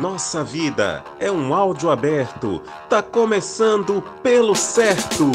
Nossa vida é um áudio aberto. Tá começando pelo certo.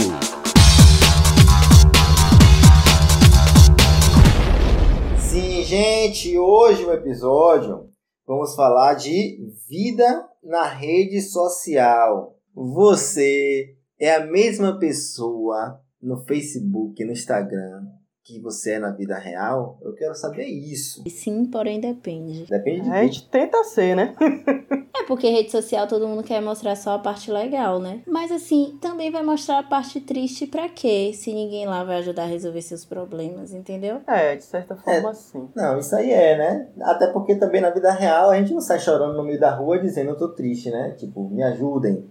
Sim, gente, hoje no episódio vamos falar de vida na rede social. Você é a mesma pessoa no Facebook, no Instagram, que você é na vida real? Eu quero saber isso. Sim, porém depende. Depende de A gente tenta ser, né? É porque rede social todo mundo quer mostrar só a parte legal, né? Mas assim, também vai mostrar a parte triste pra quê? Se ninguém lá vai ajudar a resolver seus problemas, entendeu? É, de certa forma, sim. Não, isso aí é, né? Até porque também na vida real a gente não sai chorando no meio da rua dizendo eu tô triste, né? Tipo, me ajudem.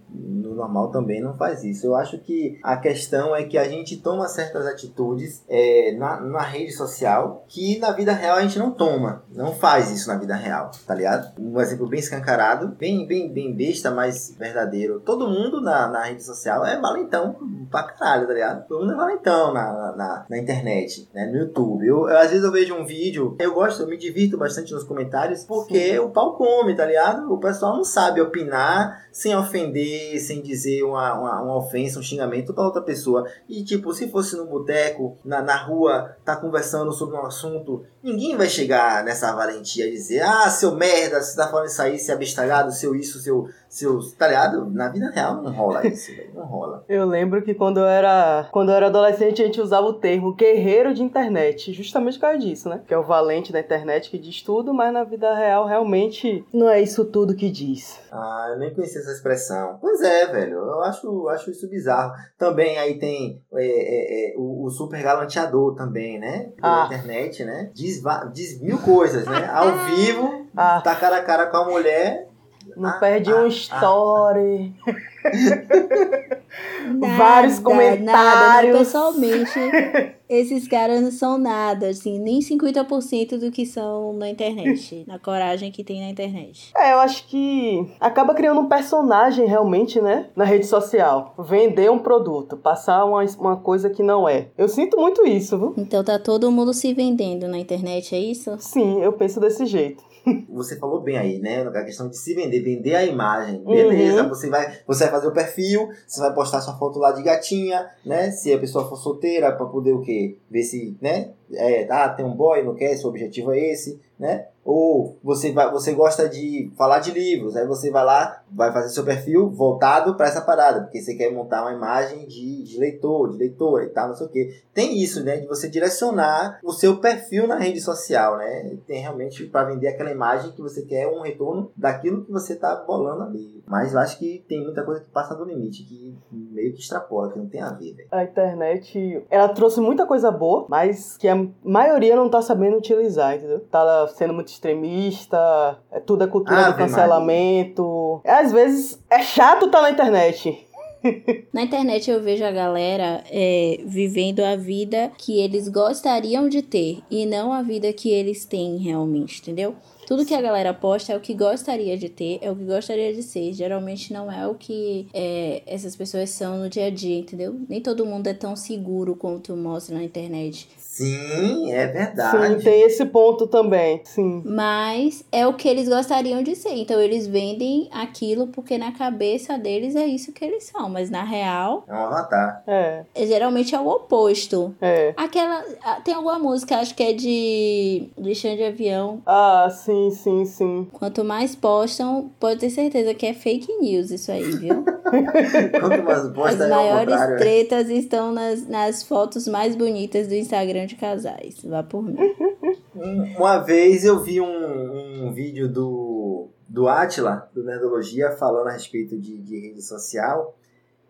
No normal também não faz isso. Eu acho que a questão é que a gente toma certas atitudes é, na, na rede social que na vida real a gente não toma. Não faz isso na vida real, tá ligado? Um exemplo bem escancarado, bem, bem, bem besta, mas verdadeiro. Todo mundo na, na rede social é valentão pra caralho, tá ligado? Todo mundo é valentão na, na, na internet, né? No YouTube. Eu, eu, às vezes eu vejo um vídeo, eu gosto, eu me divirto bastante nos comentários, porque o pau come, tá ligado? O pessoal não sabe opinar sem ofender, sem dizer uma, uma, uma ofensa, um xingamento pra outra pessoa. E tipo, se fosse no boteco, na, na rua, tá conversando sobre um assunto, ninguém vai chegar nessa valentia e dizer, ah, seu merda, você tá falando isso aí, seu abestalhado, seu isso, seu, seu. Tá ligado? Na vida real não rola isso, velho. Não rola. Eu lembro que quando eu era quando eu era adolescente a gente usava o termo guerreiro de internet, justamente por causa disso, né? Que é o valente da internet que diz tudo, mas na vida real realmente não é isso tudo que diz. Ah, eu nem conhecia essa expressão. Pois é, velho. Eu acho, acho isso bizarro. Também aí tem é, é, é, o, o super galanteador também, né? Pela Ah. internet, né? Diz, diz mil coisas, né? Ao vivo, Ah, tá cara a cara com a mulher. não Ah, perde ah, um ah. story. Nada, Vários Nada, não, comentários. pessoalmente, esses caras não são nada, assim, nem 50% do que são na internet, na coragem que tem na internet. É, eu acho que acaba criando um personagem realmente, né? Na rede social. Vender um produto, passar uma, uma coisa que não é. Eu sinto muito isso, viu? Então tá todo mundo se vendendo na internet, é isso? Sim, eu penso desse jeito. Você falou bem aí, né? A questão de se vender, vender a imagem. Beleza, Uhum. você, vai, você vai fazer o perfil, você vai postar sua foto lá de gatinha, né? Se a pessoa for solteira, pra poder o quê? Ver se, né? É, ah, tem um boy, não quer, seu objetivo é esse, né? Ou você, vai, você gosta de falar de livros, aí você vai lá, vai fazer seu perfil voltado para essa parada, porque você quer montar uma imagem de, de leitor, de leitora e tal, não sei o quê. Tem isso, né? De você direcionar o seu perfil na rede social, né? Tem realmente para vender aquela imagem que você quer um retorno daquilo que você tá bolando ali. Mas eu acho que tem muita coisa que passa do limite, que meio que extrapola, que não tem a ver, velho. A internet, ela trouxe muita coisa boa, mas que a maioria não tá sabendo utilizar, entendeu? Tá sendo muito extremista, é tudo é cultura Ave do cancelamento. Às vezes é chato tá na internet. Na internet eu vejo a galera é, vivendo a vida que eles gostariam de ter e não a vida que eles têm realmente, entendeu? Tudo que a galera posta é o que gostaria de ter, é o que gostaria de ser. Geralmente não é o que é, essas pessoas são no dia a dia, entendeu? Nem todo mundo é tão seguro quanto mostra na internet. Sim, é verdade. Sim, tem esse ponto também. Sim. Mas é o que eles gostariam de ser. Então eles vendem aquilo porque na cabeça deles é isso que eles são. Mas na real, É um avatar. É, geralmente é o oposto. é. Aquela. Tem alguma música, acho que é de. de chão de avião. Ah, sim, sim, sim. Quanto mais postam, pode ter certeza que é fake news isso aí, viu? Quanto mais As posta é maiores né? tretas estão nas, nas fotos mais bonitas do Instagram de casais. Vá por mim. Um- Uma vez eu vi um, um vídeo do, do Atila, do Nerdologia, falando a respeito de, de rede social.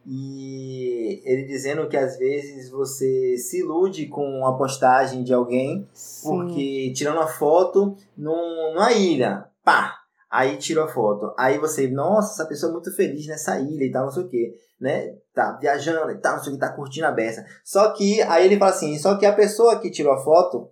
E ele dizendo que às vezes você se ilude com a postagem de alguém, sim. porque tirando a foto num, numa ilha, pá! Aí tirou a foto. Aí você, nossa, essa pessoa é muito feliz nessa ilha e tal, não sei o que, né? Tá viajando e tal, não sei o que, tá curtindo a beça. Só que, aí ele fala assim, só que a pessoa que tirou a foto,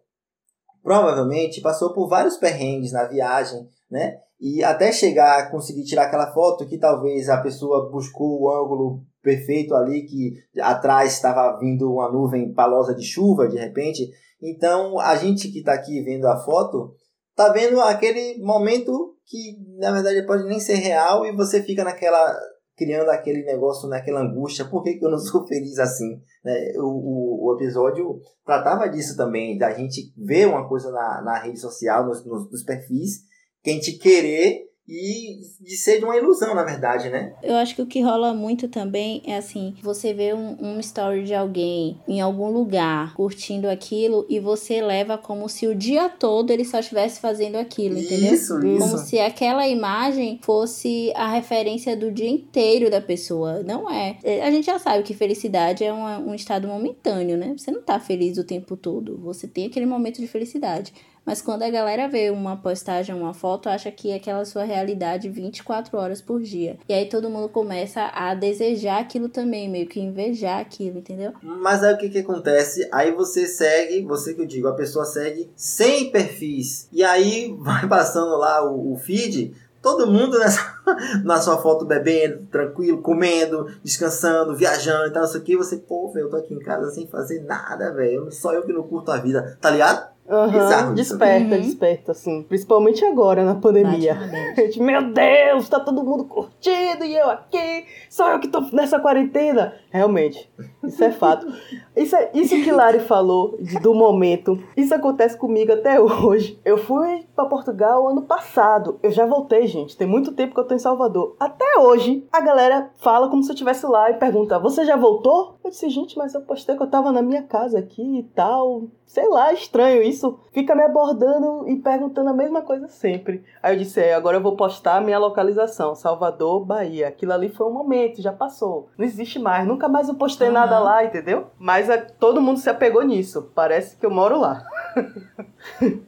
provavelmente passou por vários perrengues na viagem, né? E até chegar a conseguir tirar aquela foto que talvez a pessoa buscou o ângulo perfeito ali, que atrás estava vindo uma nuvem palosa de chuva de repente. Então, a gente que está aqui vendo a foto tá vendo aquele momento que na verdade pode nem ser real e você fica naquela criando aquele negócio, naquela angústia, por que, que eu não sou feliz assim? Né? O, o, o, episódio tratava disso também, da gente ver uma coisa na, na rede social, nos, nos, nos perfis, que a gente querer e de ser de uma ilusão, na verdade, né? Eu acho que o que rola muito também é assim, você vê um, um story de alguém em algum lugar curtindo aquilo e você leva como se o dia todo ele só estivesse fazendo aquilo, entendeu? Isso, isso. Como se aquela imagem fosse a referência do dia inteiro da pessoa. Não é. é a gente já sabe que felicidade é uma, um estado momentâneo, né? Você não tá feliz o tempo todo. Você tem aquele momento de felicidade. Mas quando a galera vê uma postagem, uma foto, acha que é aquela sua realidade 24 horas por dia. E aí todo mundo começa a desejar aquilo também, meio que invejar aquilo, entendeu? Mas aí o que que acontece? Aí você segue, você que eu digo, a pessoa segue 100 perfis. E aí vai passando lá o, o feed, todo mundo nessa, na sua foto bebendo, tranquilo, comendo, descansando, viajando e tal, isso aqui, você, pô, velho, eu tô aqui em casa sem fazer nada, velho. Só eu que não curto a vida, tá ligado? Uhum, desperta, uhum. desperta, assim. Principalmente agora, na pandemia. Gente, meu Deus, tá todo mundo curtindo e eu aqui, só eu que tô nessa quarentena. Realmente, isso é fato. Isso, é, isso que Lari falou de, do momento, isso acontece comigo até hoje. Eu fui para Portugal ano passado. Eu já voltei, gente. Tem muito tempo que eu tô em Salvador. Até hoje, a galera fala como se eu estivesse lá e pergunta: Você já voltou? Eu disse, gente, mas eu postei que eu tava na minha casa aqui e tal. Sei lá, estranho isso. Fica me abordando e perguntando a mesma coisa sempre. Aí eu disse: é, agora eu vou postar a minha localização, Salvador, Bahia. Aquilo ali foi um momento, já passou. Não existe mais. Nunca mais eu postei uhum. nada lá, entendeu? Mas a, todo mundo se apegou nisso. Parece que eu moro lá.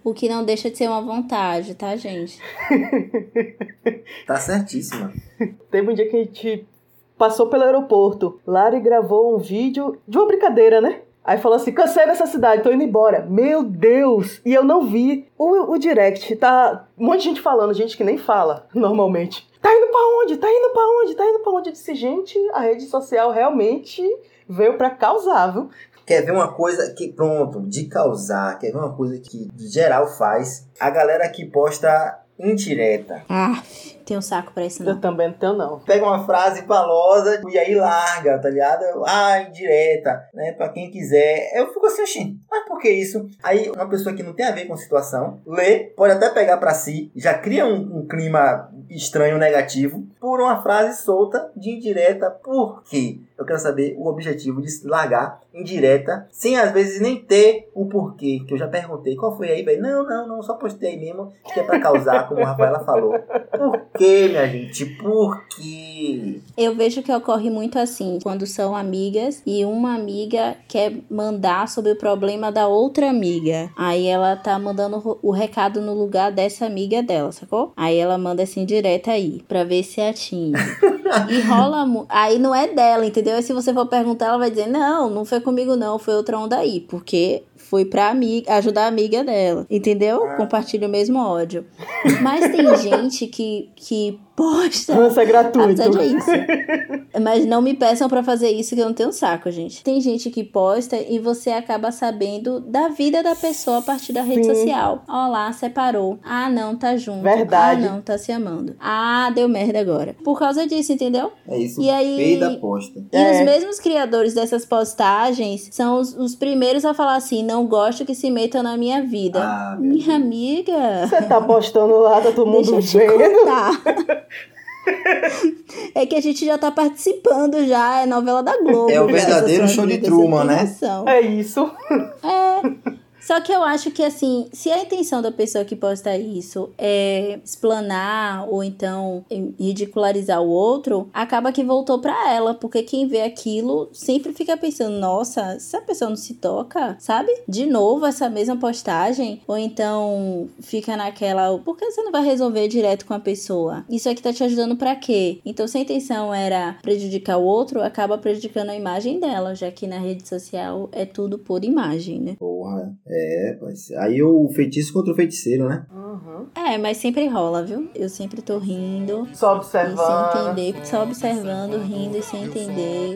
o que não deixa de ser uma vontade, tá, gente? tá certíssima. Teve um dia que a gente passou pelo aeroporto. Lari gravou um vídeo de uma brincadeira, né? Aí falou assim: cansei dessa cidade, tô indo embora. Meu Deus! E eu não vi o, o direct. Tá um monte de gente falando, gente que nem fala normalmente. Tá indo pra onde? Tá indo pra onde? Tá indo pra onde? Eu disse, gente, a rede social realmente veio pra causar, viu? Quer ver uma coisa que, pronto, de causar, quer ver uma coisa que geral faz? A galera que posta indireta. Ah, um saco pra isso não. Eu também não tenho não. Pega uma frase palosa e aí larga, tá ligado? Ah, indireta, né? Pra quem quiser. Eu fico assim, oxi, mas por que isso? Aí uma pessoa que não tem a ver com a situação, lê, pode até pegar para si, já cria um, um clima estranho, negativo, por uma frase solta de indireta. Por quê? Eu quero saber o objetivo de largar indireta, sem às vezes nem ter o porquê, que eu já perguntei. Qual foi aí, velho? Não, não, não, só postei mesmo, que é pra causar, como a Rafaela falou. Por quê, minha gente? Por quê? Eu vejo que ocorre muito assim, quando são amigas e uma amiga quer mandar sobre o problema da outra amiga. Aí ela tá mandando o recado no lugar dessa amiga dela, sacou? Aí ela manda assim direto aí, pra ver se atinge. e rola. Aí não é dela, entendeu? E se você for perguntar, ela vai dizer: não, não foi comigo, não, foi outra onda aí. Porque foi pra amiga, ajudar a amiga dela, entendeu? Ah. Compartilha o mesmo ódio. Mas tem gente que, que posta. Nossa, é gratuito. Isso. Mas não me peçam para fazer isso que eu não tenho saco, gente. Tem gente que posta e você acaba sabendo da vida da pessoa a partir da rede Sim. social. Olá, separou. Ah, não, tá junto. Verdade. Ah, não, tá se amando. Ah, deu merda agora. Por causa disso, entendeu? É isso. E aí. da posta. E é. os mesmos criadores dessas postagens são os, os, primeiros a falar assim: não gosto que se metam na minha vida. Ah, minha amiga. Você tá postando lá, tá todo mundo Deixa eu vendo. É que a gente já tá participando já, é novela da Globo. É o verdadeiro show de Truman, né? É isso. É. Só que eu acho que, assim, se a intenção da pessoa que posta isso é explanar ou então ridicularizar o outro, acaba que voltou para ela, porque quem vê aquilo sempre fica pensando: nossa, se a pessoa não se toca, sabe? De novo essa mesma postagem, ou então fica naquela: por que você não vai resolver direto com a pessoa? Isso aqui tá te ajudando para quê? Então, se a intenção era prejudicar o outro, acaba prejudicando a imagem dela, já que na rede social é tudo por imagem, né? Porra, é É, mas aí o feitiço contra o feiticeiro, né? Uhum. É, mas sempre rola, viu? Eu sempre tô rindo. Só observando. sem entender, só observando, rindo e sem entender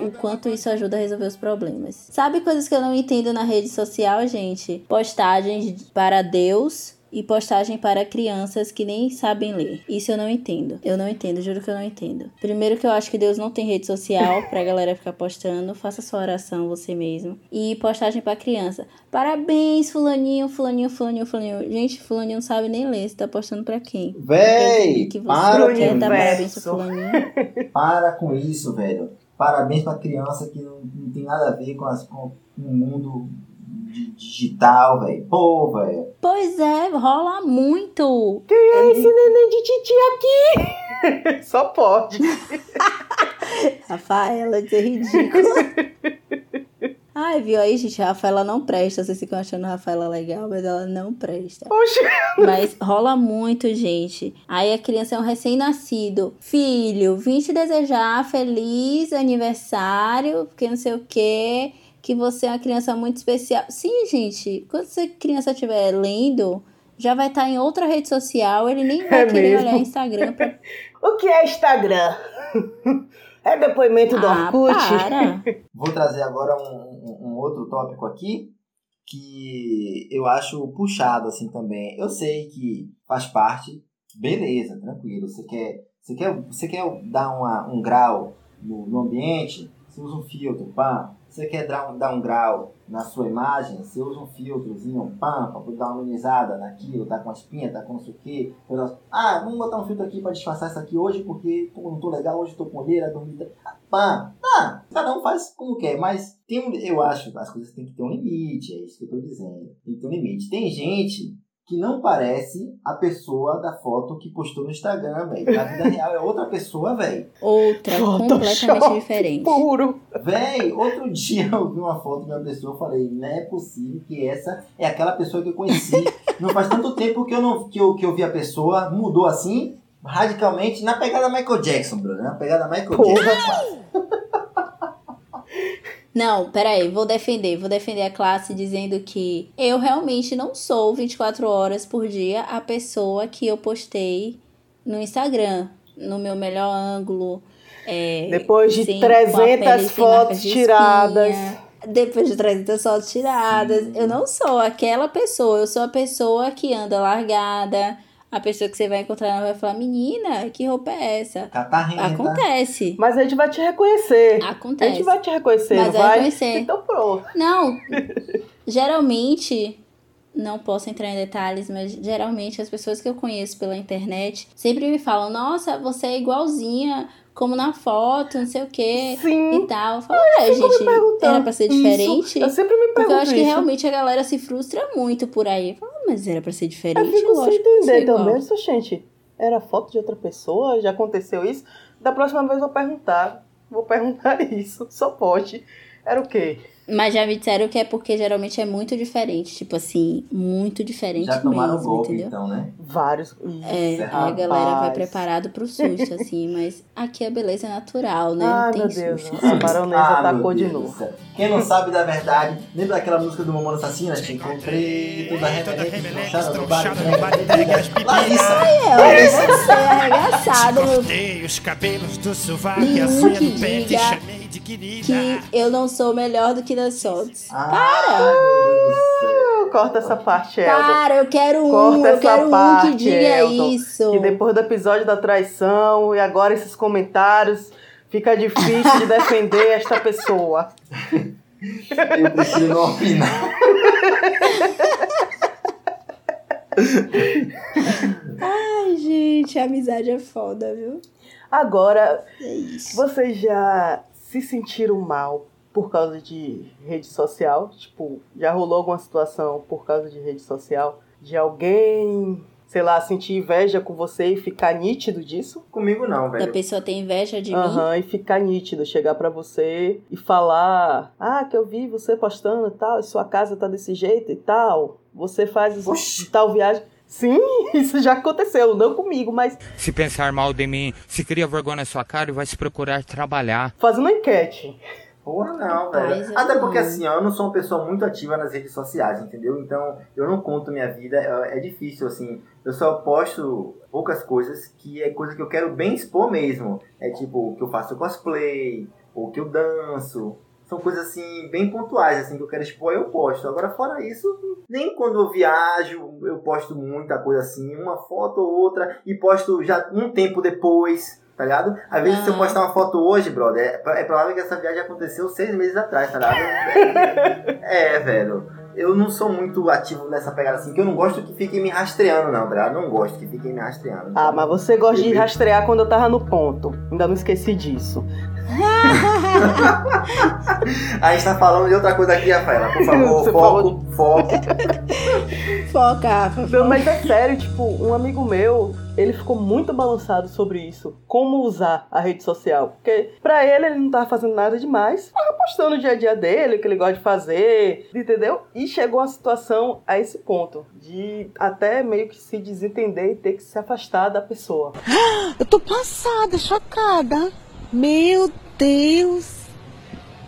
o quanto isso ajuda a resolver os problemas. Sabe coisas que eu não entendo na rede social, gente? Postagens para Deus e postagem para crianças que nem sabem ler. Isso eu não entendo. Eu não entendo, juro que eu não entendo. Primeiro que eu acho que Deus não tem rede social pra galera ficar postando. Faça sua oração você mesmo. E postagem para criança. Parabéns, fulaninho, fulaninho, fulaninho, fulaninho. Gente, fulaninho não sabe nem ler. Você tá postando pra quem? Véi, que você para quer dar parabéns pro fulaninho. Para com isso, velho. Parabéns pra criança que não, não tem nada a ver com, as, com o mundo di- digital, velho. Pô, velho. Pois é, rola muito. É esse neném de titi aqui? Só pode. Rafaela, isso é ridículo. Ai, viu aí, gente? A Rafaela não presta. Vocês ficam achando a Rafaela legal, mas ela não presta. Oxe. Mas rola muito, gente. Aí a criança é um recém-nascido. Filho, vim te desejar feliz aniversário, porque não sei o quê. Que você é uma criança muito especial. Sim, gente. Quando essa criança estiver lendo, já vai estar em outra rede social. Ele nem vai É querer mesmo? olhar Instagram pra. O que é Instagram? É depoimento do Ah, Orkut? para. Vou trazer agora um, um- um outro tópico aqui que eu acho puxado assim também. Eu sei que faz parte, beleza, tranquilo. Você quer, você quer, você quer dar uma, um grau no, no ambiente, você usa um filtro, pá. Você quer dar um, dar um grau na sua imagem, você usa um filtrozinho, pá, pra poder dar uma amenizada naquilo, tá com as espinha, tá com não sei o quê. Ah, vamos botar um filtro aqui pra disfarçar isso aqui hoje, porque não tô legal, hoje tô com olheira, dormida. Pá, tá, cada um faz como quer, mas tem um, eu acho, as coisas têm que ter um limite, é isso que eu tô dizendo. Tem que ter um limite. Tem gente que não parece a pessoa da foto que postou no Instagram, velho. Na vida real é outra pessoa, velho. Outra, completamente Photoshop diferente. Puro. Véi, outro dia eu vi uma foto de uma pessoa e falei, não é possível que essa é aquela pessoa que eu conheci. Não faz tanto tempo que eu, não, que eu, que eu vi a pessoa, mudou assim, radicalmente, na pegada Michael Jackson, Bruno. Na pegada Michael Porra. Jackson. Não, peraí, vou defender, vou defender a classe dizendo que eu realmente não sou 24 horas por dia a pessoa que eu postei no Instagram, no meu melhor ângulo. é, Depois de pele 300 sem fotos de tiradas. Depois de 300 fotos tiradas, eu não sou aquela pessoa, eu sou a pessoa que anda largada, a pessoa que você vai encontrar ela vai falar, menina, que roupa é essa? Catarrenta. Acontece. Mas a gente vai te reconhecer. A Acontece. gente vai te reconhecer, Mas não vai reconhecer. Então pronto. Não, geralmente, não posso entrar em detalhes, mas geralmente as pessoas que eu conheço pela internet sempre me falam: Nossa, você é igualzinha como na foto, não sei o que Sim. e tal. Eu falo, é, gente, era pra ser isso. diferente. Eu sempre me pergunto Porque eu acho que isso. realmente a galera se frustra muito por aí. Eu falo, "Ah, mas era pra ser Eu diferente? fico sem Lógico ser entender igual." também. Isso, gente, era foto de outra pessoa? Já aconteceu isso? Da próxima vez eu vou perguntar. Vou perguntar isso. Só pode. Era o quê? Mas já me disseram que é porque geralmente é muito diferente. Tipo assim, muito diferente Já tomaram mesmo, golpe, entendeu? então, né? Vários. É, Isso, aí a galera vai rapaz. preparado pro susto, assim, mas aqui a beleza é natural, né? Ai, não meu tem Deus. susto. A baronesa Ah, tacou meu de novo. Quem não sabe da verdade, lembra daquela música do Mamona Assassina? Te encontrei, toda remelente, tronchada no bar, Larissa! É, olha você arregaçado, meu Cortei os cabelos do sovaco e a unha do pé te diga chamei de querida. que eu não sou melhor do que nas fotos. Ah, céu. Corta essa parte, Eldon. Para, eu quero um, Corta eu essa quero um parte, que diga Elton, isso. Que depois do episódio da traição e agora esses comentários, fica difícil de defender esta pessoa. Eu não opinar. Ai, gente, a amizade é foda, viu? Agora, É vocês já se sentiram mal por causa de rede social? Tipo, já rolou alguma situação por causa de rede social? De alguém, sei lá, sentir inveja com você e ficar nítido disso? Comigo não, Da velho. pessoa ter inveja de mim. Aham, e ficar nítido, chegar pra você e falar: Ah, que eu vi você postando e tal, e sua casa tá desse jeito e tal. Você faz Oxi. tal viagem. Sim, isso já aconteceu, não comigo, mas Se pensar mal de mim, se cria vergonha na sua cara e vai se procurar trabalhar. fazendo uma enquete. Porra, não, velho. eu Até porque assim, ó, eu não sou uma pessoa muito ativa nas redes sociais, entendeu? Então, eu não conto minha vida, é, é difícil, assim. Eu só posto poucas coisas que é coisa que eu quero bem expor mesmo. É tipo, que eu faço cosplay, ou que eu danço. São coisas assim, bem pontuais, assim, que eu quero expor, eu posto. Agora, fora isso, nem quando eu viajo, eu posto muita coisa assim, uma foto ou outra, e posto já um tempo depois, tá ligado? Às vezes, se eu Ah. postar uma foto hoje, brother, é, é provável que essa viagem aconteceu seis meses atrás, tá ligado? é, velho. Eu não sou muito ativo nessa pegada assim, que eu não gosto que fiquem me rastreando, não, tá ligado? Não gosto que fiquem me rastreando. Ah, mas você gosta de rastrear quando eu tava no ponto. Ainda não esqueci disso. A gente tá falando de outra coisa aqui, Rafaela. Por favor, Você foco, foco. Foca, Rafa. Não, mas é sério, tipo, um amigo meu, ele ficou muito balançado sobre isso. Como usar a rede social. Porque pra ele, ele não tava fazendo nada demais. Tava postando o dia a dia dele, o que ele gosta de fazer, entendeu? E chegou a situação a esse ponto. De até meio que se desentender e ter que se afastar da pessoa. Eu tô passada, chocada. Meu Deus.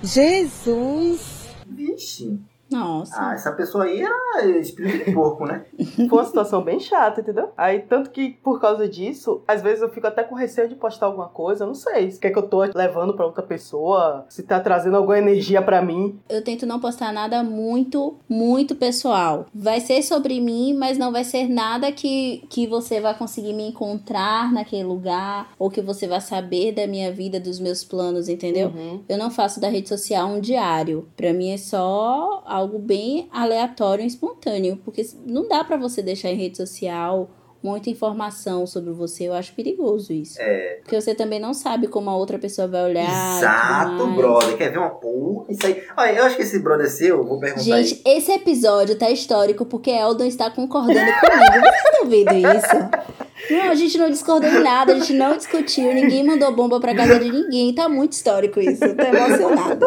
Jesus. Vixe. Nossa. Ah, essa pessoa aí era espírito de porco, né? Foi uma situação bem chata, entendeu? Aí, tanto que por causa disso, às vezes eu fico até com receio de postar alguma coisa. Eu não sei se quer que eu tô levando pra outra pessoa, se tá trazendo alguma energia pra mim. Eu tento não postar nada muito, muito pessoal. Vai ser sobre mim, mas não vai ser nada que, que você vai conseguir me encontrar naquele lugar ou que você vai saber da minha vida, dos meus planos, entendeu? Uhum. Eu não faço da rede social um diário. Pra mim é só algo bem aleatório e espontâneo, porque não dá pra você deixar em rede social muita informação sobre você. Eu acho perigoso isso. É. Porque você também não sabe como a outra pessoa vai olhar. Exato, brother. Quer ver uma porra? Isso aí. Olha, eu acho que esse brother seu, eu vou perguntar Gente, esse episódio tá histórico porque Eldon está concordando comigo. Vocês estão vendo isso? Não, a gente não discordou em nada, a gente não discutiu, ninguém mandou bomba pra casa de ninguém. Tá muito histórico isso, eu tô emocionada.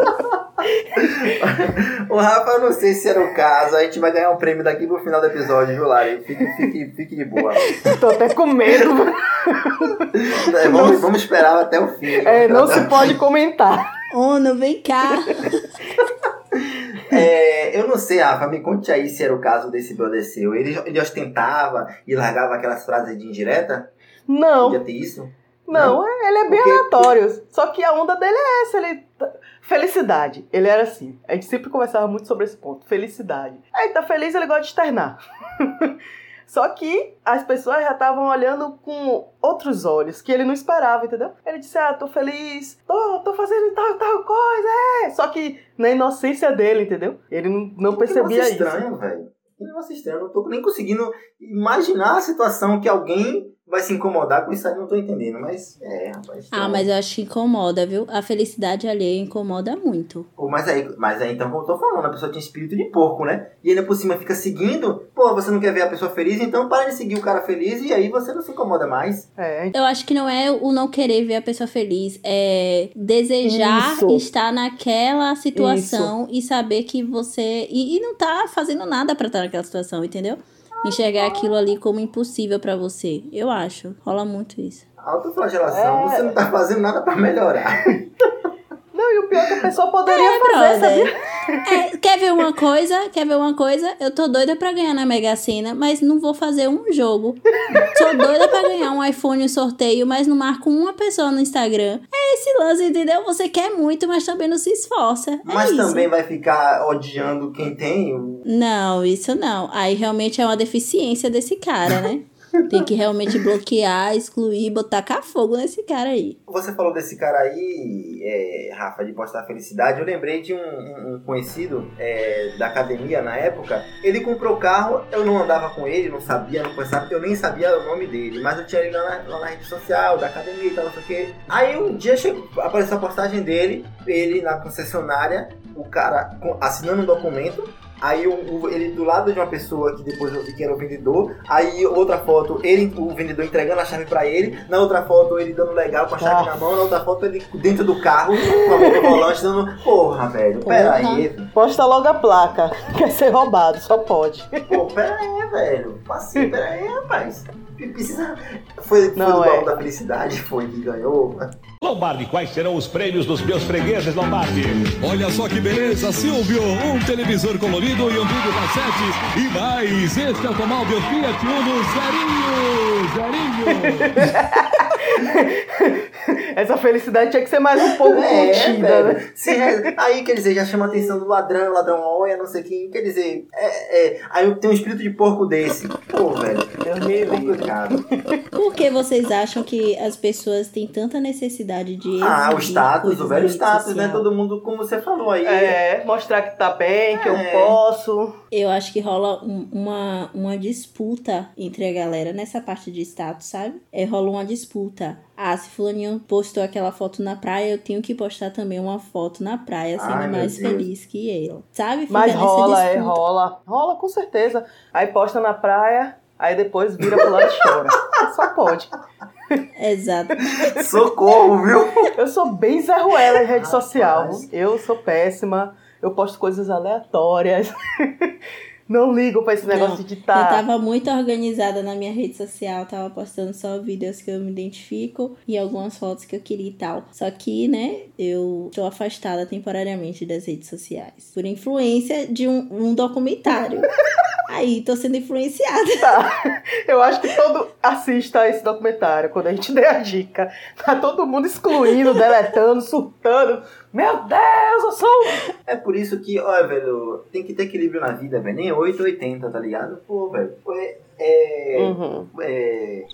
aí. O Rafa, eu não sei se era o caso. A gente vai ganhar um prêmio daqui pro final do episódio, viu, Lari? Fique, fique, fique de boa. Tô até com medo. É, vamos, vamos esperar até o fim. É, não se pode comentar. Ono, vem cá. É, eu não sei, Rafa, me conte aí se era o caso desse brother seu. Ele, ele ostentava e largava aquelas frases de indireta? Não, Podia ter isso? não, ele é bem Porque- aleatório. Só que a onda dele é essa, ele. Felicidade. Ele era assim. A gente sempre conversava muito sobre esse ponto. Felicidade. Aí tá feliz, ele gosta de externar. Só que as pessoas já estavam olhando com outros olhos, que ele não esperava, entendeu? Ele disse, ah, tô feliz, tô, tô fazendo tal, tal coisa, é. Só que na inocência dele, entendeu? Ele não, não percebia isso. estranho, velho. Que negócio estranho. Eu não tô nem conseguindo imaginar a situação que alguém vai se incomodar com isso aí. Não tô entendendo, mas é, rapaz. Ah, mas eu acho que incomoda, viu? A felicidade alheia incomoda muito. Pô, mas aí, mas aí, então, como eu tô falando, a pessoa tinha espírito de porco, né? E ainda por cima fica seguindo. Pô, você não quer ver a pessoa feliz, então para de seguir o cara feliz e aí você não se incomoda mais. É, Eu acho que não é o não querer ver a pessoa feliz, é desejar Isso. estar naquela situação e saber que você. E, e não tá fazendo nada pra estar naquela situação, entendeu? Enxergar aquilo ali como impossível pra você. Eu acho. Rola muito isso. Autoflagelação, É. você não tá fazendo nada pra melhorar. Não, e o pior é que a pessoa poderia É, fazer. É, quer ver uma coisa? Quer ver uma coisa? Eu tô doida pra ganhar na Mega Sena, mas não vou fazer um jogo. Sou doida pra ganhar um iPhone em sorteio, mas não marco uma pessoa no Instagram. É esse lance, entendeu? Você quer muito, mas também não se esforça. É Mas isso. também vai ficar odiando quem tem. Não, isso não. Aí realmente é uma deficiência desse cara, né? Tem que realmente bloquear, excluir, botar fogo nesse cara aí. Você falou desse cara aí, é, Rafa, de postar felicidade. Eu lembrei de um, um- conhecido é, da academia na época. Ele comprou carro, eu não andava com ele, não sabia, não conhecia, eu nem sabia o nome dele. Mas eu tinha ele lá na, lá na rede social, da academia e tal, não sei o quê. Aí um dia chegou, apareceu a postagem dele, ele na concessionária, o cara assinando um documento. Aí o- o- ele do lado de uma pessoa que depois eu vi que era o vendedor. Aí outra foto, ele, o vendedor entregando a chave pra ele. Na outra foto, ele dando legal com a chave Ah. na mão. Na outra foto, ele dentro do carro, com a mão no volante, dando. Porra, velho, pera Porra. aí. velho. Posta logo a placa. Quer ser roubado, só pode. Pô, pera aí, velho. Assim, pera aí, rapaz. Precisa... Foi, foi Não, do é. da felicidade, foi que ganhou. Lombardi, quais serão os prêmios dos meus fregueses, Lombardi? Olha só que beleza, Silvio! Um televisor colorido e um vídeo cassete. E mais, este automóvel Fiat Uno zerinho, zerinho. Essa felicidade tinha que ser mais um pouco contida, né? É, Se re- aí, quer dizer, já chama a atenção do ladrão, o ladrão olha, não sei quem. Quer dizer, é, é, aí tem um espírito de porco desse. Pô, velho, é complicado. Por que vocês acham que as pessoas têm tanta necessidade de Ah, o status, o velho status, né? social? Todo mundo, como você falou aí. É, mostrar que tá bem, que eu É. posso. Eu acho que rola um- uma, uma disputa entre a galera nessa parte de status, sabe? É, rola uma disputa. Ah, se fulaninho postou aquela foto na praia, eu tenho que postar também uma foto na praia, sendo Ai, mais Deus. feliz que ele. Sabe? Fica Mas rola, é, rola. Rola com certeza. Aí posta na praia, aí depois vira pro lado e chora. Só pode. Exato. Socorro, viu? Eu sou bem Zé Ruela em rede Rapaz. social. Eu sou péssima. Eu posto coisas aleatórias. Não ligo pra esse negócio Não, de Eu tá. tava muito organizada na minha rede social, tava postando só vídeos que eu me identifico e algumas fotos que eu queria e tal. Só que, né, eu tô afastada temporariamente das redes sociais. Por influência de um, um documentário. Aí, tô sendo influenciada. Tá. Eu acho que todo assista esse documentário quando a gente der a dica. Tá todo mundo excluindo, deletando, surtando. Meu Deus, eu sou. É por isso que, olha, velho, tem que ter equilíbrio na vida, velho. Nem 8 ou 80, tá ligado? Pô, velho. pô, É. é, Uhum. é...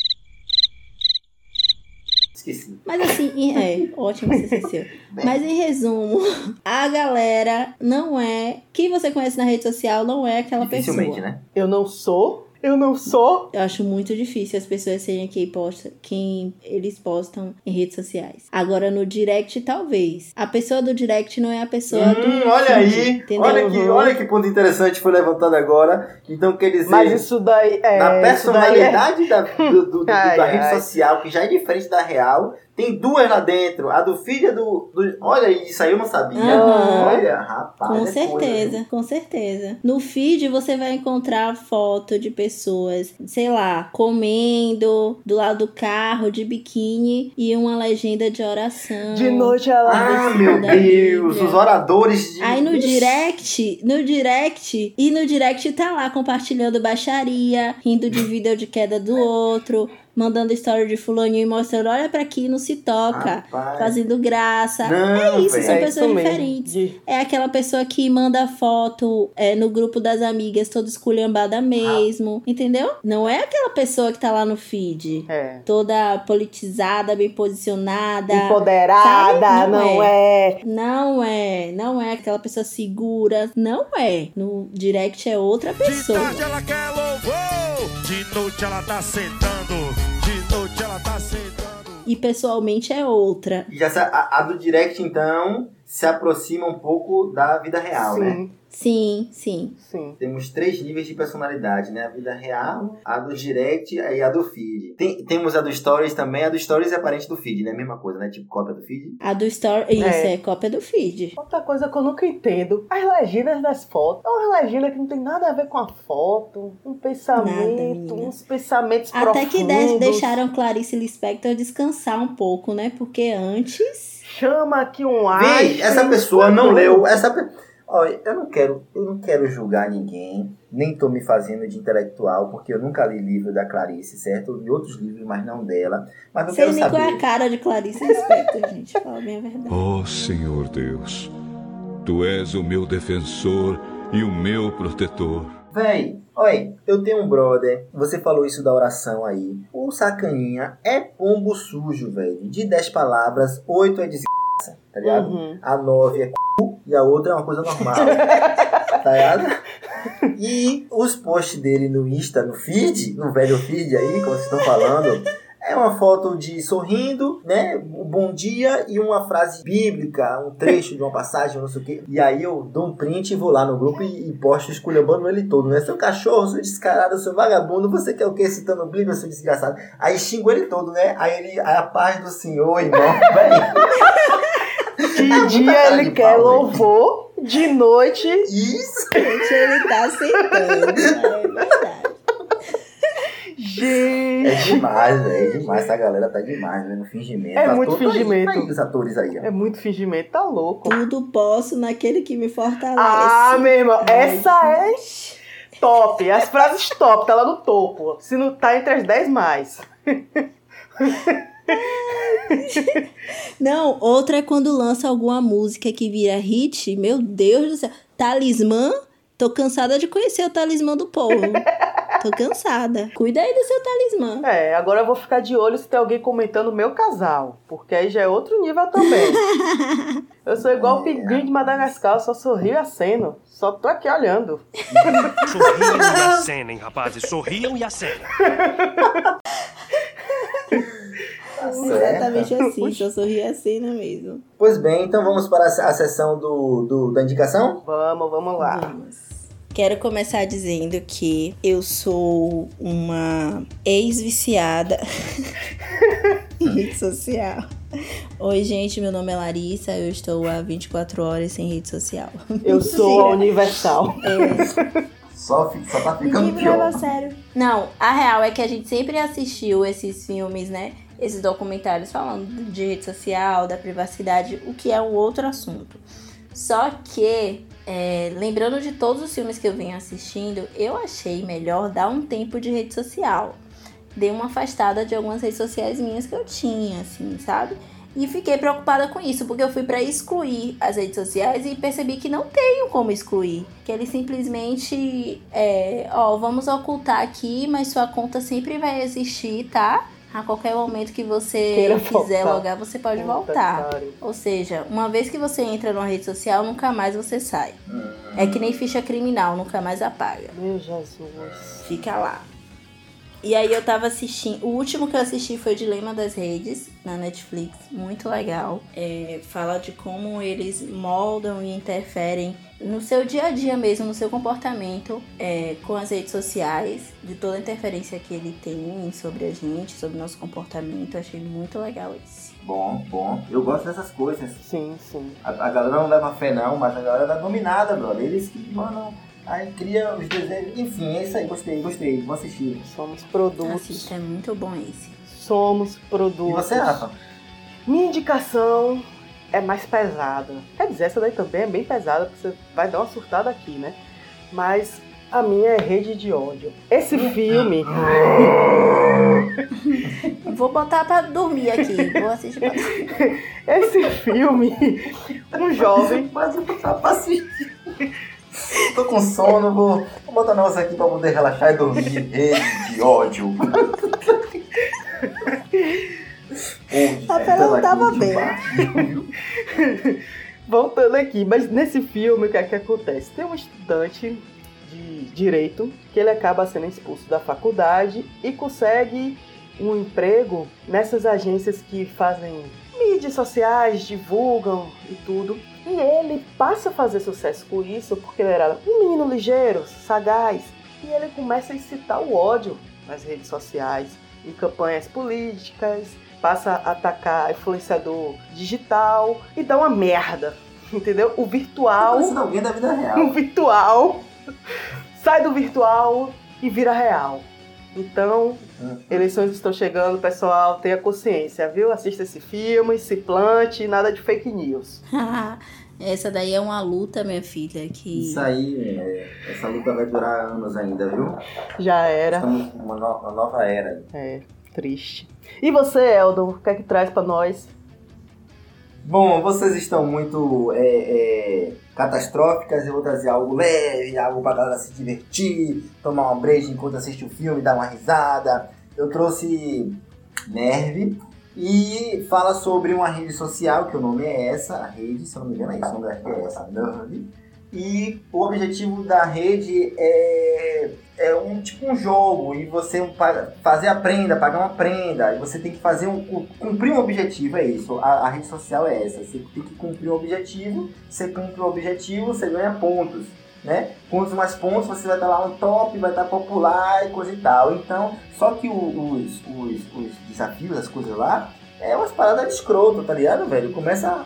Esqueci. Mas assim, em- é, ótimo que você esqueceu. Mas em resumo, a galera não é. Quem você conhece na rede social não é aquela pessoa. Né? Eu não sou. Eu não sou. Eu acho muito difícil as pessoas serem quem, posta, quem eles postam em redes sociais. Agora, no direct, talvez. A pessoa do direct não é a pessoa do. Hum, olha feed, aí, entendeu? olha que, olha que ponto interessante foi levantado agora. Então quer dizer, Mas isso daí é. na é- personalidade da, do- do- do- Ai, da ai. rede social, que já é diferente da real, tem duas lá dentro. A do feed e a do, do- Olha, isso aí eu não sabia. Olha, rapaz. Com é coisa, certeza, viu? com certeza. No feed você vai encontrar foto de pessoas, sei lá, comendo do lado do carro, de biquíni e uma legenda de oração. De noite ela. Ah, meu Deus, Bíblia. os oradores de. Aí no direct, no direct, e no direct tá lá compartilhando baixaria, rindo de vídeo de queda do outro, mandando história de fulaninho e mostrando, olha pra aqui, não se toca, Rapaz. fazendo graça. Não, é isso, velho. são É pessoas isso diferentes. De- É aquela pessoa que manda foto é, no grupo das amigas toda esculhambada mesmo, entendeu? Não é aquela pessoa que tá lá no feed, É. toda politizada, bem posicionada. Empoderada, Sabe? Não não é. Não é, não é aquela pessoa segura, não é. No direct é outra De pessoa. tarde ela quer louvor, de noite ela tá sentando, de tá sentando. E pessoalmente é outra. Se- a, a do direct, então, se aproxima um pouco da vida real, né? Sim, Sim, sim. sim. Temos três níveis de personalidade, né? A vida real, a do direct e a do feed. Tem- temos a do stories também. A do stories é parente do feed, né? Mesma coisa, né? Tipo cópia do feed. A do story, isso É. é, cópia do feed. Outra coisa que eu nunca entendo, as legendas das fotos. É uma legenda que não tem nada a ver com a foto, um pensamento, menina. uns pensamentos Até que de- profundos. deixaram Clarice Lispector descansar um pouco, né? Porque antes. Chama aqui um Vê, essa pessoa não leu. Essa pe... Olha, eu não quero, eu não quero julgar ninguém, nem tô me fazendo de intelectual, porque eu nunca li livro da Clarice, certo? Eu li outros livros, mas não dela. Mas eu Sei quero nem qual é a saber. cara de Clarice Lispector, gente. Fala bem a verdade. Oh Senhor Deus, Tu és o meu defensor e o meu protetor. Véi, olha, eu tenho um brother, você falou isso da oração aí. O sacaninha é pombo sujo, velho. De 10 palavras, 8 é desgraça, tá ligado? Uhum. A 9 é c... e a outra é uma coisa normal. tá ligado? E os posts dele no Insta, no feed, no velho feed aí, como vocês estão falando, é uma foto de sorrindo, né? Um bom dia e uma frase bíblica, um trecho de uma passagem, não sei o quê. E aí eu dou um print e vou lá no grupo e, e posto esculhambando ele todo, né? Seu cachorro, seu descarado, seu vagabundo, você quer o quê? Citando Bíblia, seu desgraçado. Aí xingo ele todo, né? Aí ele, aí a paz do Senhor, irmão, velho. De muita dia ele quer pau, louvor, De noite. Isso! Gente, ele tá aceitando. É verdade. Gente. É demais, velho. É demais. Essa galera tá demais, né? No fingimento. É Tá muito fingimento. Aí, os atores aí, ó. É muito fingimento, tá louco. Tudo posso naquele que me fortalece. Ah, meu irmão, Ai, essa é top. As frases top, tá lá no topo. Se não tá entre as 10 mais. Não, outra é quando lança alguma música que vira hit. Meu Deus do céu. Talismã. Tô cansada de conhecer o talismã do povo. Tô cansada. Cuida aí do seu talismã. É, agora eu vou ficar de olho se tem alguém comentando o meu casal. Porque aí já é outro nível também. Eu sou igual o pinguim de Madagascar, eu só sorrio e aceno. Só tô aqui olhando. Sorriam e acenem, rapazes. Sorriam e acenem. Tá. Exatamente assim, só sorri assim, não é mesmo? Pois bem, então vamos para a sessão do, do- da indicação? Vamos, vamos lá. Vamos. Quero começar dizendo que eu sou uma ex-viciada em rede social. Oi, gente, meu nome é Larissa, eu estou há 24 horas sem rede social. Eu sou a Universal. Só, fi- só tá ficando Ninguém pior. sério. Não, a real é que a gente sempre assistiu esses filmes, né? Esses documentários falando de rede social, da privacidade, o que é um outro assunto. Só que, é, lembrando de todos os filmes que eu venho assistindo, eu achei melhor dar um tempo de rede social. Dei uma afastada de algumas redes sociais minhas que eu tinha, assim, sabe? E fiquei preocupada com isso, porque eu fui pra excluir as redes sociais e percebi que não tenho como excluir. Que ele simplesmente é, ó, vamos ocultar aqui, mas sua conta sempre vai existir, tá? A qualquer momento que você Queira quiser voltar. logar, você pode Puta voltar. pariu. Ou seja, uma vez que você entra numa rede social, nunca mais você sai. É que nem ficha criminal, nunca mais apaga. Meu Jesus. Fica lá. E aí eu tava assistindo. O último que eu assisti foi o Dilema das Redes, na Netflix. Muito legal. É, fala de como eles moldam e interferem no seu dia a dia mesmo, no seu comportamento é, com as redes sociais, de toda a interferência que ele tem sobre a gente, sobre o nosso comportamento. Achei muito legal isso. Bom, bom. Eu gosto dessas coisas. Sim, sim. A, a galera não leva fé não, mas a galera é dominada, brother. Eles que mandam, aí cria os desejos. Enfim, é isso aí. Gostei, gostei. Vou assistir. Somos produtos. Assista, é muito bom esse. Somos E produtos. você, Rafa? Minha indicação é mais pesada. Quer dizer, essa daí também é bem pesada, porque você vai dar uma surtada aqui, né? Mas a minha é Rede de Ódio. Esse filme. Vou botar pra dormir aqui. Vou assistir pra dormir. Esse filme. Um jovem. Mas eu tô pra assistir. Tô com sono, vou, vou botar negócio aqui pra poder relaxar e dormir. Rede de ódio. A Pela não tava bem. Voltando aqui, mas nesse filme o que é que acontece? Tem um estudante de direito que ele acaba sendo expulso da faculdade e consegue um emprego nessas agências que fazem mídias sociais, divulgam e tudo. E ele passa a fazer sucesso com isso porque ele era um menino ligeiro, sagaz, e ele começa a incitar o ódio nas redes sociais, em campanhas políticas, passa a atacar influenciador digital e dá uma merda, entendeu? O virtual, alguém da vida o real. virtual sai do virtual e vira real. Então, Hum. eleições estão chegando, pessoal, tenha consciência, viu? Assista esse filme, se plante, nada de fake news. Essa daí é uma luta, minha filha, que Isso aí, é, essa luta vai durar anos ainda, viu? Já era. Estamos numa no- uma nova era. É, triste. E você, Eldon, o que é que traz pra nós? Bom, vocês estão muito é, é, catastróficas, eu vou trazer algo leve, algo pra galera se divertir, tomar uma breja enquanto assiste o filme, dar uma risada. Eu trouxe Nerve e fala sobre uma rede social, que o nome é essa, a rede, se eu não me engano é isso, o nome da rede é essa, Nerve. E o objetivo da rede é, é um tipo um jogo e você um fazer a prenda, pagar uma prenda, e você tem que fazer um cu- cumprir um objetivo, é isso. A, a rede social é essa. Você tem que cumprir um objetivo, você cumpre o objetivo, você ganha pontos. Né? Quantos mais pontos você vai estar lá no top, vai estar popular e coisa e tal. Então, só que os, os, os desafios, as coisas lá, é umas paradas de escroto, tá ligado, velho? Começa.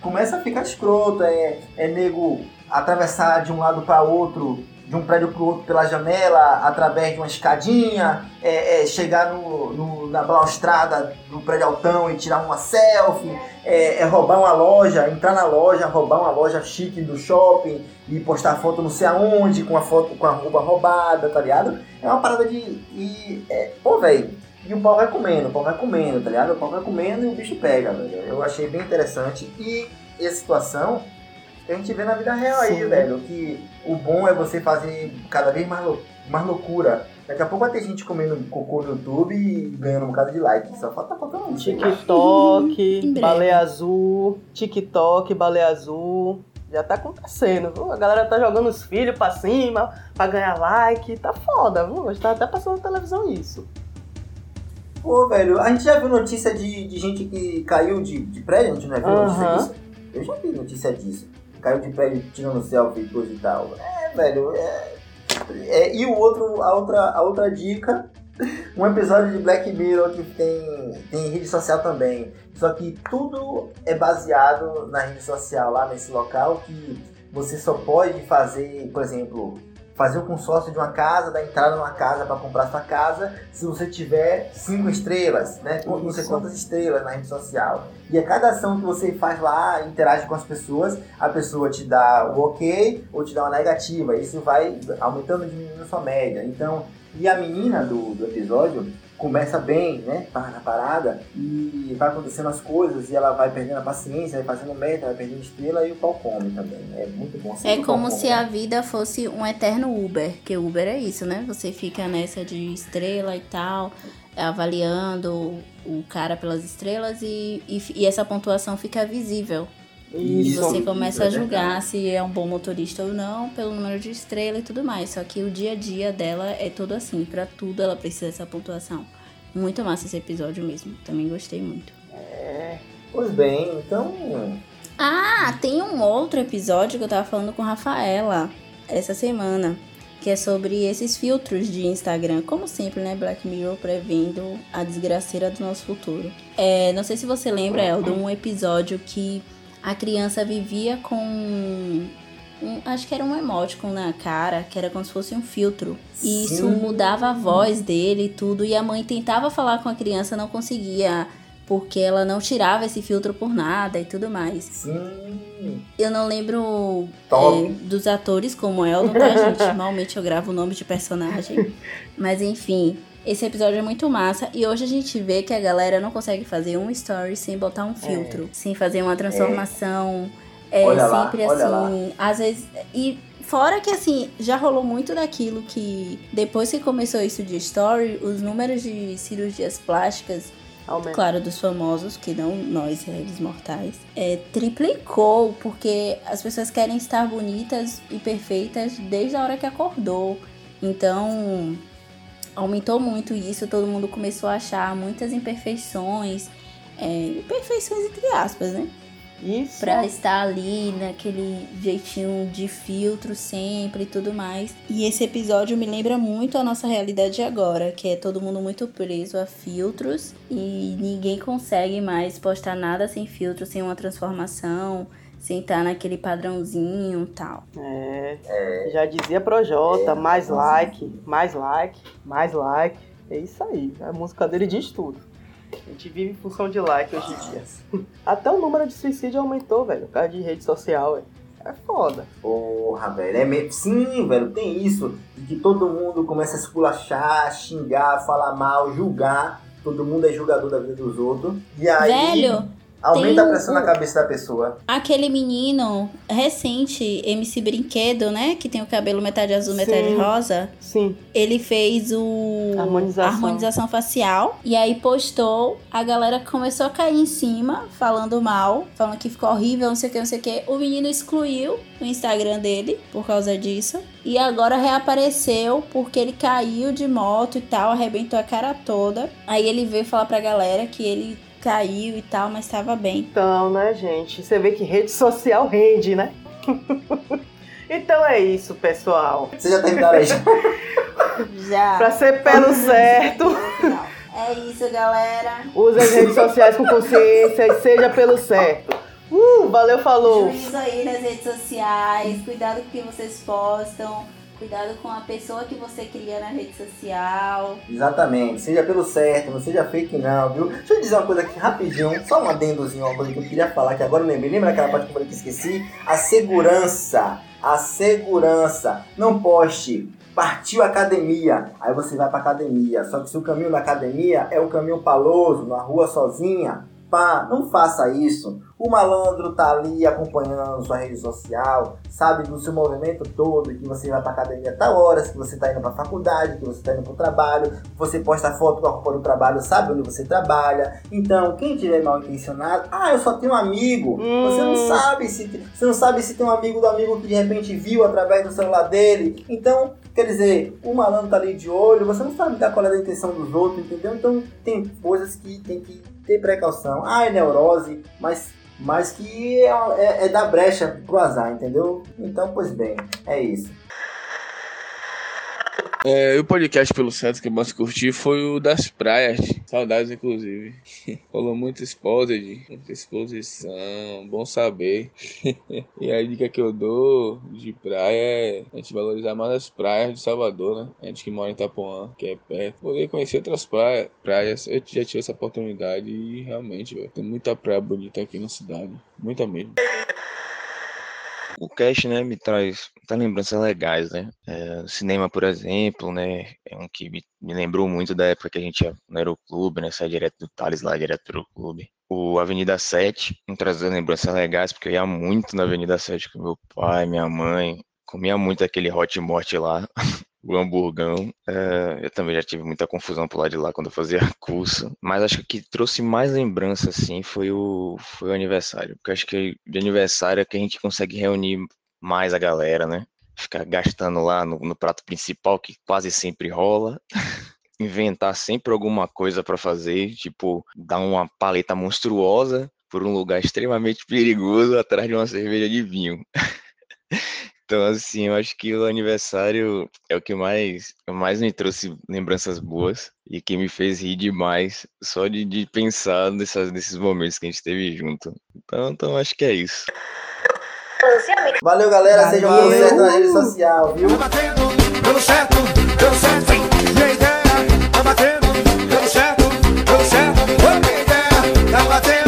começa a ficar escroto, é, é nego atravessar de um lado para outro, de um prédio para outro pela janela, através de uma escadinha, é, é chegar no, no, na balaustrada do prédio altão e tirar uma selfie, é, é roubar uma loja, entrar na loja, roubar uma loja chique do shopping e postar foto não sei aonde, com a foto com a roupa roubada, tá ligado? É uma parada de. E, é, pô, velho. E o pau vai comendo, o pau vai comendo, tá ligado? O pau vai comendo e o bicho pega, velho. Eu achei bem interessante. E essa situação a gente vê na vida real aí, Sim. velho. Que o bom é você fazer cada vez mais, lou- mais loucura. Daqui a pouco vai ter gente comendo cocô no YouTube e ganhando um bocado de like. Só falta faltando isso. TikTok, breve. baleia azul, TikTok, baleia azul. Já tá acontecendo, viu? A galera tá jogando os filhos pra cima pra ganhar like. Tá foda, viu? Hoje tá até passando na televisão isso. Pô, velho, a gente já viu notícia de, de gente que caiu de, de prédio, a gente não já viu notícia Aham. disso? Eu já vi notícia disso. Caiu de prédio tirando selfie e coisa e tal. É, velho, é, é, E o outro, a outra, a outra dica, um episódio de Black Mirror que tem, tem rede social também. Só que tudo é baseado na rede social lá nesse local que você só pode fazer, por exemplo, fazer o consórcio de uma casa, dar entrada numa casa para comprar sua casa, se você tiver cinco estrelas, né? Não sei quantas estrelas na rede social. E a cada ação que você faz lá, interage com as pessoas, a pessoa te dá o ok ou te dá uma negativa. Isso vai aumentando e diminuindo a sua média. Então, e a menina do, do episódio começa bem, né? Pá, na parada, e vai acontecendo as coisas, e ela vai perdendo a paciência, vai fazendo meta, vai perdendo estrela, e o pau come também. É muito bom. É o pau como come. se a vida fosse um eterno Uber, que Uber é isso, né? Você fica nessa de estrela e tal, avaliando o cara pelas estrelas e, e, e essa pontuação fica visível. E você começa é a julgar verdade. se é um bom motorista ou não pelo número de estrela e tudo mais. Só que o dia a dia dela é todo assim, pra tudo ela precisa dessa pontuação. Muito massa esse episódio mesmo, também gostei muito. Pois bem, então. Ah, tem um outro episódio que eu tava falando com a Rafaela essa semana, que é sobre esses filtros de Instagram. Como sempre, né? Black Mirror prevendo a desgraceira do nosso futuro. É, não sei se você lembra, Eldo, um episódio que a criança vivia com. um- acho que era um emoticon na cara, que era como se fosse um filtro. E isso Sim. mudava a voz dele e tudo. E a mãe tentava falar com a criança, não conseguia. Porque ela não tirava esse filtro por nada e tudo mais. Sim. Eu não lembro é, dos atores como Eldon, tá, gente? Normalmente eu gravo o nome de personagem. Mas enfim, esse episódio é muito massa. E hoje a gente vê que a galera não consegue fazer um story sem botar um filtro. Sem fazer uma transformação. É, Olha lá, sempre olha assim. Às vezes. E fora que assim, já rolou muito daquilo que. Depois que começou isso de story, os números de cirurgias plásticas Aumenta. claro, dos famosos, que não nós, réis mortais, é, triplicou, porque as pessoas querem estar bonitas e perfeitas desde a hora que acordou. Então, aumentou muito isso, todo mundo começou a achar muitas imperfeições, é, imperfeições entre aspas, né? Isso. Pra estar ali naquele jeitinho de filtro sempre e tudo mais. E esse episódio me lembra muito a nossa realidade agora, que é todo mundo muito preso a filtros e ninguém consegue mais postar nada sem filtro, sem uma transformação, sem estar naquele padrãozinho e tal. É. Já dizia Projota, É, mais like, mais like, mais like. É isso aí. A música dele diz tudo. A gente vive em função de like hoje em dia. Até o número de suicídio aumentou, velho. Por causa de rede social, velho. É foda. Porra, velho. É meio... Sim, velho, tem isso. De que todo mundo começa a esculachar, xingar, falar mal, julgar. Todo mundo é julgador da vida dos outros. E aí. Velho, Aumenta a pressão um- na cabeça da pessoa. Aquele menino recente, MC Brinquedo, né? Que tem o cabelo metade azul, metade Sim. rosa. Sim. Ele fez o Harmonização. a harmonização facial e aí postou, a galera começou a cair em cima, falando mal, falando que ficou horrível, não sei o que, não sei o que. O menino excluiu o Instagram dele por causa disso e agora reapareceu porque ele caiu de moto e tal, arrebentou a cara toda. Aí ele veio falar pra galera que ele caiu e tal, mas tava bem. Então, né, gente? Você vê que rede social rende, né? então é isso, pessoal. Vocês já terminaram aí? Já. Pra ser pelo certo, É isso, galera. use as redes sociais com consciência e seja pelo certo. Uh, valeu, falou. Juízo aí nas redes sociais, cuidado com o que vocês postam, cuidado com a pessoa que você cria na rede social. Exatamente, seja pelo certo, não seja fake não, viu? Deixa eu dizer uma coisa aqui rapidinho, só um adendozinho, uma coisa que eu queria falar que agora eu lembrei. Lembra aquela parte que eu falei que esqueci? A segurança. A segurança. Não poste. Partiu academia, aí você vai pra academia. Só que se o caminho da academia é um caminho paloso, na rua sozinha, pá, não faça isso. O malandro tá ali acompanhando sua rede social, sabe do seu movimento todo, que você vai pra academia a tal horas, que você tá indo pra faculdade, que você tá indo pro trabalho, você posta foto com a roupa do trabalho, sabe onde você trabalha. Então, quem tiver mal intencionado, ah, eu só tenho um amigo. Você não sabe se você não sabe se tem um amigo do amigo que de repente viu através do celular dele. Então, quer dizer, o malandro tá ali de olho, você não sabe da qual é a intenção dos outros, entendeu? Então, tem coisas que tem que ter precaução. Ah, é neurose, mas mas que é, é, é da brecha pro azar, entendeu? Então, pois bem, é isso. É, o podcast pelo centro que eu mais curti foi o das praias. Saudades, inclusive. Rolou muito exposed, muita exposição, bom saber. e a dica que eu dou de praia é a gente valorizar mais as praias de Salvador, né? A gente que mora em Itapuã, que é perto, poder conhecer outras praias. Eu já tive essa oportunidade e realmente, véio, tem muita praia bonita aqui na cidade. Muita mesmo. O cast, né, me traz muitas lembranças legais, né? É, cinema, por exemplo, né, é um que me, me lembrou muito da época que a gente ia no aeroclube, né, saia direto do Thales lá, direto pro clube. O Avenida 7, me trazendo lembranças legais, porque eu ia muito na Avenida 7 com meu pai, minha mãe, comia muito aquele hot morte lá, o hamburgão. É, eu também já tive muita confusão por lá de lá quando eu fazia curso. Mas acho que o que trouxe mais lembrança, assim, foi o, foi o aniversário. Porque acho que de aniversário é que a gente consegue reunir mais a galera, né? Ficar gastando lá no, no prato principal, que quase sempre rola. Inventar sempre alguma coisa para fazer, tipo, dar uma paleta monstruosa por um lugar extremamente perigoso atrás de uma cerveja de vinho. Então, assim, eu acho que o aniversário é o que mais, mais me trouxe lembranças boas e que me fez rir demais só de, de pensar nessas, nesses momentos que a gente teve junto. Então, então acho que é isso. Valeu, galera. seja Sejam na rede social, viu? Tá batendo, deu certo, deu certo. Ideia, tá batendo.